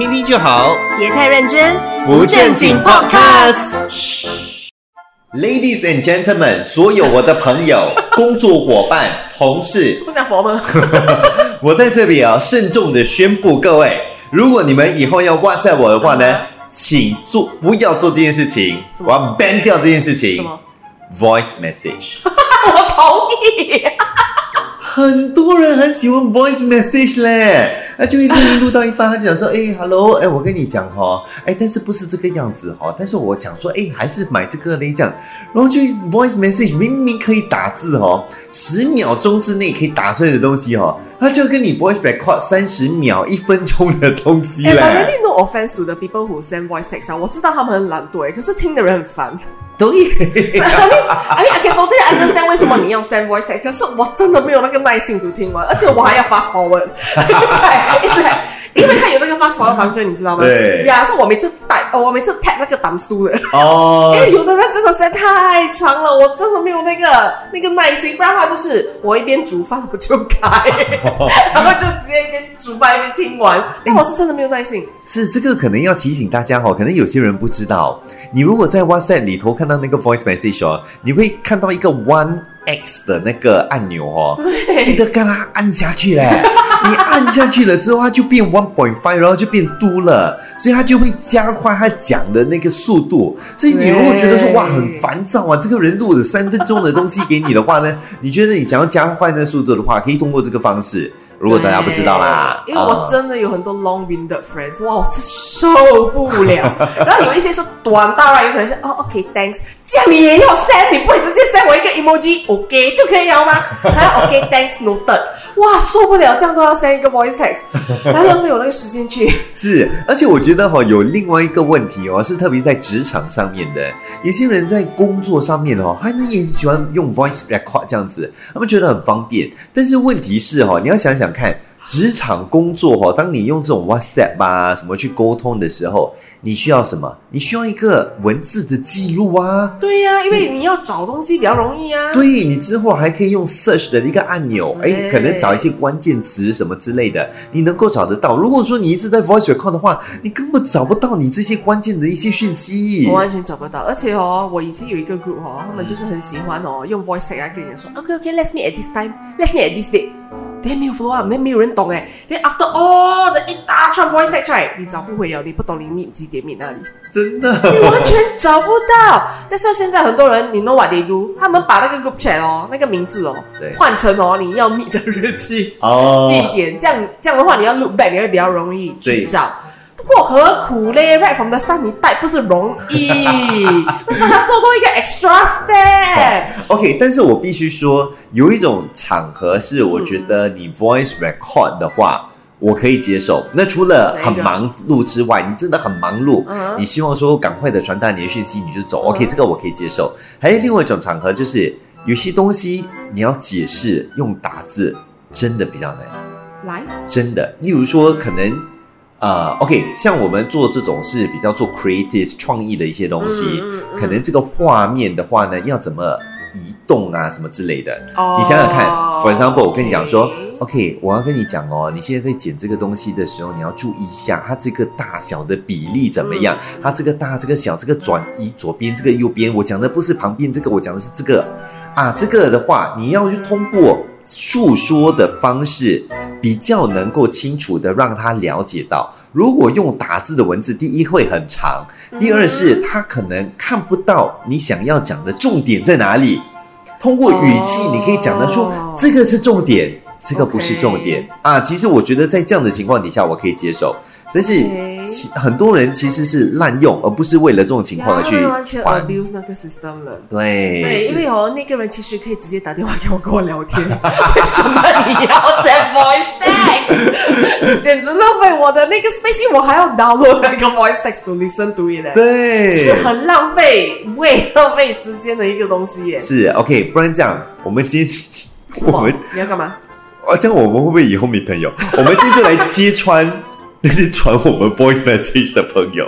听听就好，别太认真，不正经 Podcast。Ladies and gentlemen，所有我的朋友、工作伙伴、同事，不讲佛吗？我在这里啊，慎重的宣布各位，如果你们以后要哇塞我的话呢，请做不要做这件事情，我要 ban 掉这件事情。什么？Voice message。我同意。很多人很喜欢 voice message 嘞，那，就一音录到一半，他就讲说：“哎，hello，哎，我跟你讲哈，哎，但是不是这个样子哈？但是我讲说，哎，还是买这个嘞这样。然后就 voice message 明明可以打字哈，十秒钟之内可以打出来的东西哈，他就跟你 voice record 三十秒、一分钟的东西啦。I really no offense to the people who send voice text 啊，我知道他们很懒惰，哎，可是听的人很烦，懂意？I mean, I can't understand 为什么你要 send voice text，可是我真的没有那个耐心读听完，而且我还要 fast forward。一直喊，因为它有那个 fast forward function，你知道吗？对呀，所以我每次带，哦我每次 tap 那个 thumbs do 的。哦 因，为有的人真的实在太长了，我真的没有那个那个耐心，不然的话就是我一边煮饭我就开，然后就直接一边煮饭一边听完。但我是真的没有耐心。是这个可能要提醒大家哈，可能有些人不知道，你如果在 WhatsApp 里头看到那个 voice message 哦，你会看到一个 One X 的那个按钮哦，记得跟它按下去嘞。你按下去了之后，它就变 one point five，然后就变嘟了，所以它就会加快它讲的那个速度。所以你如果觉得说哇很烦躁啊，这个人录了三分钟的东西给你的话呢，你觉得你想要加快那个速度的话，可以通过这个方式。如果大家不知道啦，因为我啊真的有很多 long winded friends，哇，我真受不了。然后有一些是短到啊，有可能是哦，OK，thanks，、这样你也要 send，你不会直接 send 我一个 emoji，OK、就可以了吗？还要 OK，thanks noted，哇，受不了，这样都要 send 一个 voice text，然后浪费我那个时间去。是，而且我觉得哈、有另外一个问题哦，是特别在职场上面的，有些人在工作上面哦，他们也很喜欢用 voice record 这样子，他们觉得很方便。但是问题是哈、你要想想看，职场工作哈、当你用这种 WhatsApp 啊什么去沟通的时候，你需要什么？你需要一个文字的记录啊。对呀、因为你要找东西比较容易啊。对你之后还可以用 search 的一个按钮，哎，可能找一些关键词什么之类的，你能够找得到。如果说你一直在 voice record 的话，你根本找不到你这些关键的一些讯息我。完全找不到，而且哦，我以前有一个 group 哦，他们就是很喜欢哦，用 voice tag 啊跟人家说，OK OK，let's meet at this time，let's meet at this date。但没有 follow up，没没有人懂哎。Then after all 的一大串 voice text right，你找不回哦，你不懂你 meet 几点 meet 那里，真的，你完全找不到。但是现在很多人，你 know what they do？他们把那个 group chat 哦，那个名字哦，换成哦你要 meet 的日期。哦，地点，这样这样的话，你要 look back，你会比较容易对去找。不过何苦嘞？Right from the 带不是容易，为什么还要做多一个 extra step？OK，但是我必须说，有一种场合是我觉得你 voice record 的话。我可以接受。那除了很忙碌之外，你真的很忙碌，你希望说赶快的传达你的讯息，你就走。OK，嗯这个我可以接受。还有另外一种场合，就是有些东西你要解释用打字，真的比较难。来，真的，例如说可能。呃，OK，像我们做这种是比较做 creative 创意的一些东西，嗯嗯嗯可能这个画面的话呢，要怎么移动啊，什么之类的。哦你想想看，for example，我跟你讲说 OK，OK，我要跟你讲哦，你现在在剪这个东西的时候，你要注意一下它这个大小的比例怎么样，嗯它这个大，这个小，这个转移左边，这个右边。我讲的不是旁边这个，我讲的是这个啊，这个的话，你要去通过述说的方式，比较能够清楚的让他了解到。如果用打字的文字，第一会很长，第二是他可能看不到你想要讲的重点在哪里。通过语气，你可以讲得出哦这个是重点，这个不是重点啊。其实我觉得在这样的情况底下，我可以接受。但是其很多人其实是滥用，而不是为了这种情况而去完全。abuse 那个 system 了。对，对，因为哦，那个人其实可以直接打电话给我跟我聊天，为什么你要 send voice text？简直浪费我的那个 space，因为我还要 download 那个 voice text to listen to it，对，是很浪费、为浪费时间的一个东西耶。是 OK，不然这样，我们今天 我们你要干嘛？哦，这样我们会不会以后没朋友？我们今天就来揭穿 那些传我们 voice message 的朋友。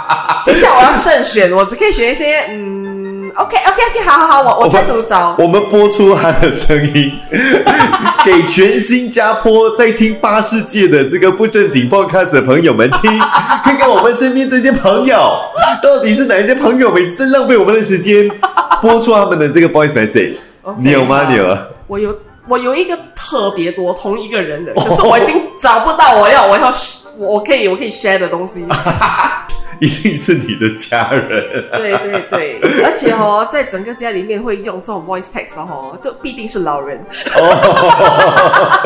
等一下，我要慎选，我只可以选一些嗯，OK OK OK，好好好，我我再读找。我们播出他的声音，给全新加坡在听八世界的这个不正经 podcast 的朋友们听，看看我们身边这些朋友到底是哪一些朋友每次在浪费我们的时间，播出他们的这个 voice message。你有吗？你有吗？我有我有一个特别多同一个人的，可是我已经找不到我要我要我我可以我可以 share 的东西。一定是你的家人。对对对，而且哦，在整个家里面会用这种 voice text 的哦，就必定是老人，哦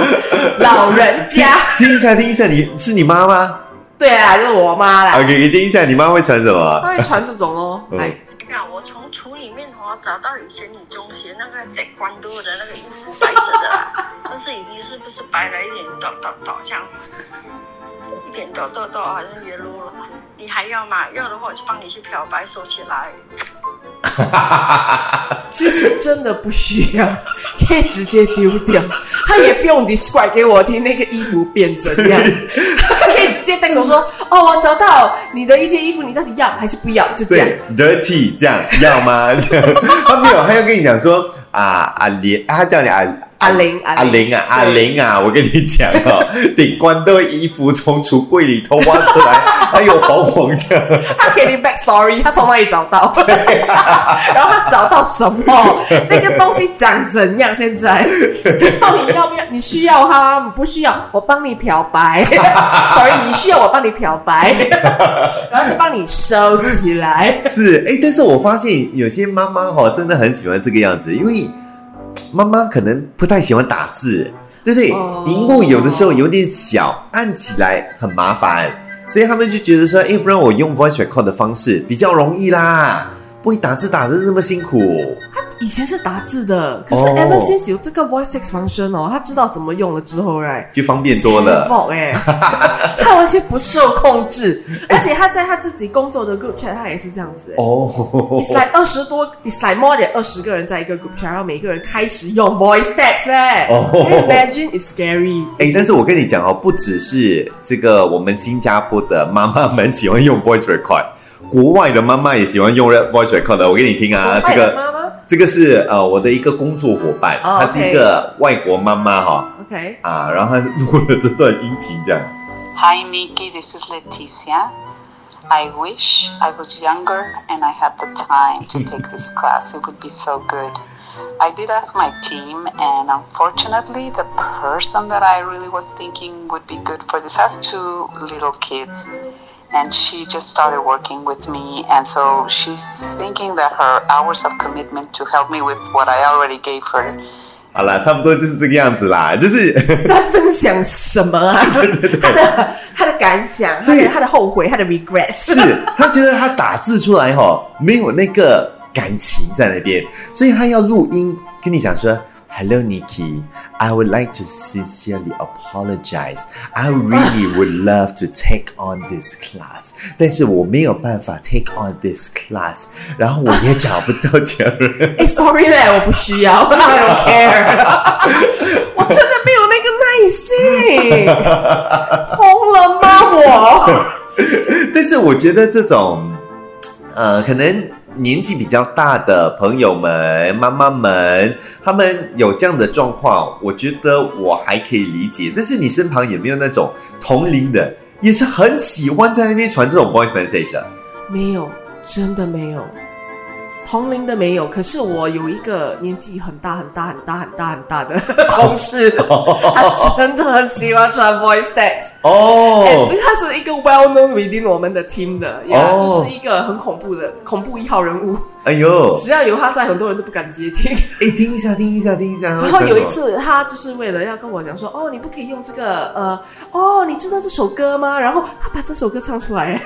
老人家。听一下，听一下，你是你妈吗对啊，就是我妈啦，？OK，给听一下，你妈会传什么？她会传这种哦，嗯哎，呀，我从橱里面哦找到以前你中学那个 e n d o 的那个衣服，白色的啦，但是已经是不是白了一点倒倒倒，这样一点痘痘痘好像也撸了。你还要吗？要的话我就帮你去漂白收起来。其实真的不需要，可以直接丢掉。他也不用 describe 给我听那个衣服变怎样，他可以直接带手说：“ 哦，我找到你的一件衣服，你到底要还是不要？”就这样。对，dirty 这样要吗？这 样他没有，他要跟你讲说啊，阿莲，他叫你阿阿玲阿玲啊，阿玲啊，我跟你讲哦，得关的衣服从橱柜里头挖出来，还有黄黄这样。他给你 back story，他从哪里找到？然后他找到什么？那个东西长怎样？现在，然后你要不要？你需要它？你不需要？我帮你漂白。Sorry，你需要我帮你漂白，然后就帮你收起来。是，哎，但是我发现有些妈妈哈、真的很喜欢这个样子，因为妈妈可能不太喜欢打字，对不对？哦荧幕有的时候有点小，按起来很麻烦，所以他们就觉得说，哎，不然我用 voice record 的方式比较容易啦，不会打字打的那么辛苦。以前是打字的，可是哦 ever since 有这个 voice text function 哦，他知道怎么用了之后，right？就方便多了。哎，他完全不受控制，而且他在他自己工作的 group chat，他也是这样子哎。哦 It's like 二十多，It's like more than 二十个人在一个 group chat，然后每个人开始用 voice text 哎、Imagine it's scary。哎，但是我跟你讲哦，不只是这个我们新加坡的妈妈们喜欢用 voice record，国外的妈妈也喜欢用 voice record 的。我给你听啊，这个这个是呃我的一个工作伙伴，哦她是一个外国妈妈哈、 ，OK，啊，然后她是录了这段音频这样。 Hi, Nikki. This is Leticia. I wish I was younger and I had the time to take this class. It would be so good. I did ask my team, and unfortunately, the person that I really was thinking would be good for this has two little kids. And she just started working with me, and so she's thinking that her hours of commitment to help me with what I already gave her 好啦，差不多就是这个样子啦，就是在分享什么啊？他的他的感想，他对的他的后悔，他的 regret。是他觉得他打字出来哈、没有那个感情在那边，所以他要录音跟你讲说。 Hello, Nikki. I would like to sincerely apologize. I really would love to take on this class，但是我没有办法 take on this class，然后我也找不到家人。哎，sorry 嘞，我不需要，I don't care。我真的没有那个耐心，疯了吗我？但是我觉得这种，呃，可能 年纪比较大的朋友们、妈妈们，他们有这样的状况，我觉得我还可以理解。但是你身旁有没有那种同龄的，也是很喜欢在那边传这种 voice message？没有，真的没有。同龄的没有，可是我有一个年纪很大很大很大很大很大的 同事，他真的很喜欢穿 voice text。哎、哦这，他是一个 well known within 我们的 team 的，呀、哦就是一个很恐怖的恐怖一号人物。哎呦，只要有他在，很多人都不敢接听。哎，听一下，听一下，听一下。然后有一次，他就是为了要跟我讲说，哦，你不可以用这个，呃，哦，你知道这首歌吗？然后他把这首歌唱出来。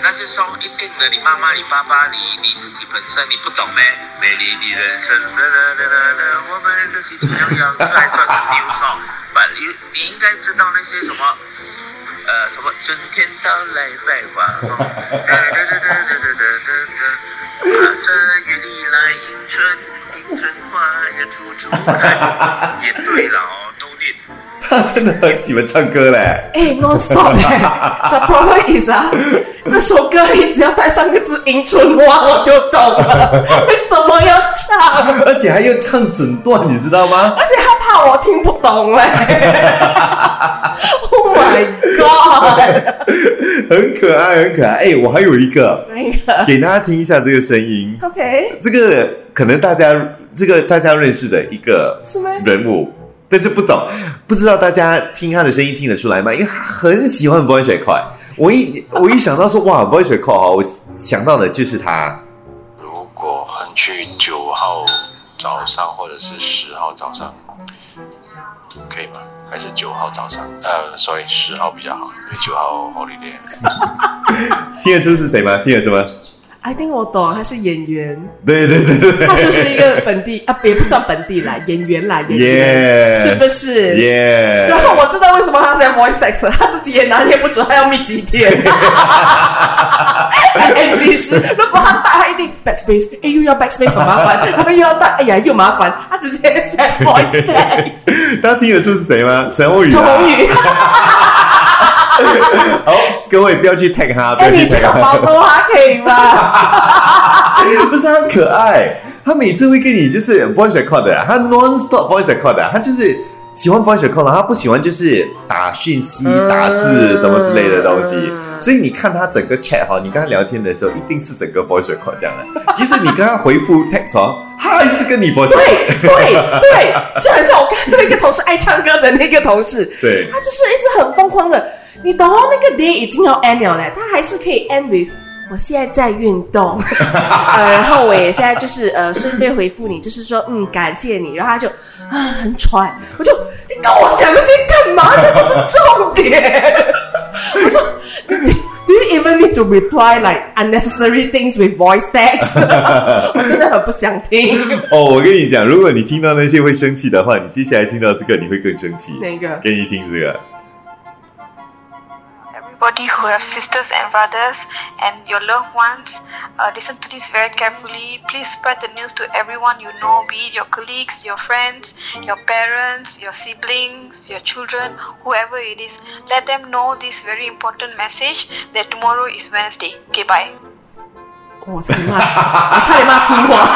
那些 song 一定的，你妈妈、你爸爸、你你自己本身你不懂咩？美丽的人生，我们的心情样样，这还算是 new song。But 你你应该知道那些什么，呃，什么春天到来百花红，哒哒哒哒哒哒哒哒哒，啊，这月里来迎春，迎春花呀处处开。也对了哦，都念。他真的很喜欢唱歌嘞。哎，non stop 哎，The problem is 啊，这首歌你只要带三个字“迎春花”我就懂了，为什么要唱？而且还要唱整段，你知道吗？而且他怕我听不懂嘞。oh my god！很可爱，很可爱。哎，我还有一个，那个给大家听一下这个声音。OK 这个可能大家这个大家认识的一个是吗？人物，但是不懂，不知道大家听他的声音听得出来吗？因为他很喜欢 Voice Record。我一我一想到说哇 Voice Record 哈，我想到的就是他。如果很去九号早上或者是十号早上，可以吗？还是九号早上？呃，sorry，十号比较好，因为九号 holiday。听得出是谁吗？听得出吗？I think 我懂，他是演员，对对对他是不是一个本地啊？也不算本地啦，演员啦，演员 Yeah 是不是？耶然后我知道为什么他在 voice sex，他自己也拿捏不准，他要密几天。哎，其实如果他带，他一定 backspace，哎又要 backspace 很麻烦，然后又要带，哎呀又麻烦，他直接在 voice sex。大家听得出是谁吗？陈宏宇、啊。周宏宇，好，各位不要去 tag 他，不哎，要去 tag 个他。包多他可以吗？不 是他很可爱，他每次会跟你就是 voice record 的，他 non stop voice record 的，他就是喜欢 voice record，他不喜欢就是打讯息、嗯打字什么之类的东西。所以你看他整个 chat 哈，你跟他聊天的时候，一定是整个 voice record 这样的。即使你跟他回复 text 哦，他还是跟你 voice 对。对对，就很像我看那个同事爱唱歌的那个同事，对他就是一直很疯狂的，你懂哦？那个 day 已经要 end 了嘞，他还是可以 end with。我现在在运动，呃，然后我也现在就是呃，顺便回复你，就是说，嗯，感谢你。然后他就啊，很喘，我就你跟我讲这些干嘛？这不是重点。我说，Do you even need to reply like unnecessary things with voice text？我真的很不想听。哦，我跟你讲，如果你听到那些会生气的话，你接下来听到这个你会更生气。哪个给你听这个。everybody who have sisters and brothers and your loved ones uh, listen to this very carefully please spread the news to everyone you know be it your colleagues your friends your parents your siblings your children whoever it is let them know this very important message that tomorrow is wednesday okay bye 哦我差点骂，我差点骂粗话。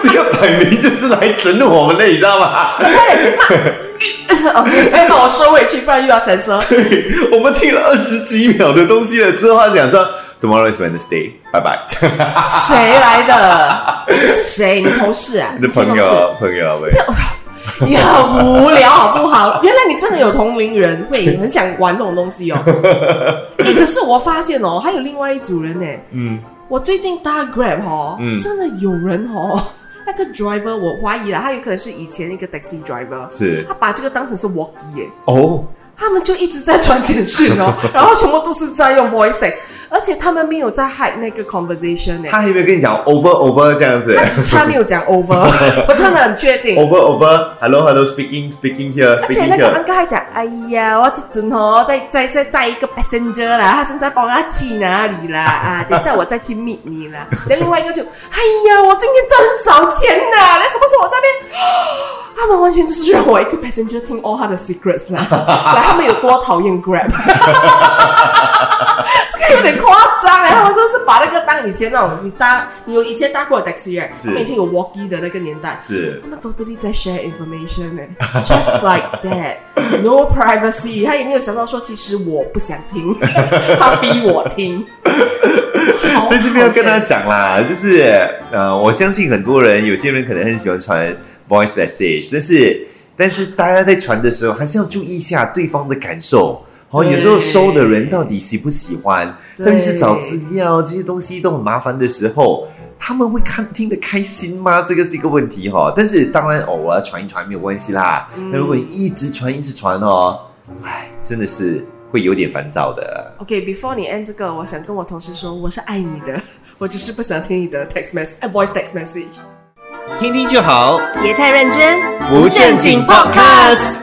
这个摆明就是来整我们的，你知道吗？ OK，把我收回去，不然又要神色。对，我们听了二十几秒的东西了之后，他讲说 Tomorrow is Wednesday，拜拜。谁来的？你是谁？你同事啊？你的朋友，朋友喂，你你很无聊好不好？原来你真的有同龄人会很想玩这种东西哦。欸可是我发现哦，还有另外一组人呢。嗯，我最近搭 Grab 哦，嗯真的有人哦，那个 driver 我怀疑了，他有可能是以前一个 taxi driver，是。他把这个当成是 walkie 耶。哦，他们就一直在传简讯哦，然后全部都是在用 voice text，而且他们没有在 hide 那个 conversation 呢，他还有没有跟你讲 over over 这样子他没有讲 over，我真的很确定。？over over，hello hello speaking speaking here 而且那个安哥还讲，哎呀，我这阵哦，在在在在一个 passenger 啦，他正在帮他去哪里啦？啊，等一下我再去 meet 你啦。那另外一个就，哎呀，我今天赚很少钱呐，那什么时候我这边？他们完全就是让我一个 passenger 听 all 他的 secrets 啦，来，他们有多讨厌 Grab？这个有点夸张哎，他们真是把那个当以前那种你搭，你有以前搭过的 taxi 他们以前有 walkie 的那个年代，是他们 totally 在 share information 呢、just like that，no privacy。他也没有想到说，其实我不想听，他逼我听。好所以这边要跟他讲啦，就是呃，我相信很多人，有些人可能很喜欢传 voice message，但是但是大家在传的时候，还是要注意一下对方的感受。哦，有时候收的人到底喜不喜欢，对特别是找资料这些东西都很麻烦的时候，他们会看听得开心吗？这个是一个问题哈、但是当然偶尔传一传没有关系啦。嗯那、如果你一直传一直传哦，哎，真的是会有点烦躁的。OK，before、你 end 这个，我想跟我同事说，我是爱你的，我只是不想听你的 text message，呃，voice text message。听听就好，别太认真，不正经 podcast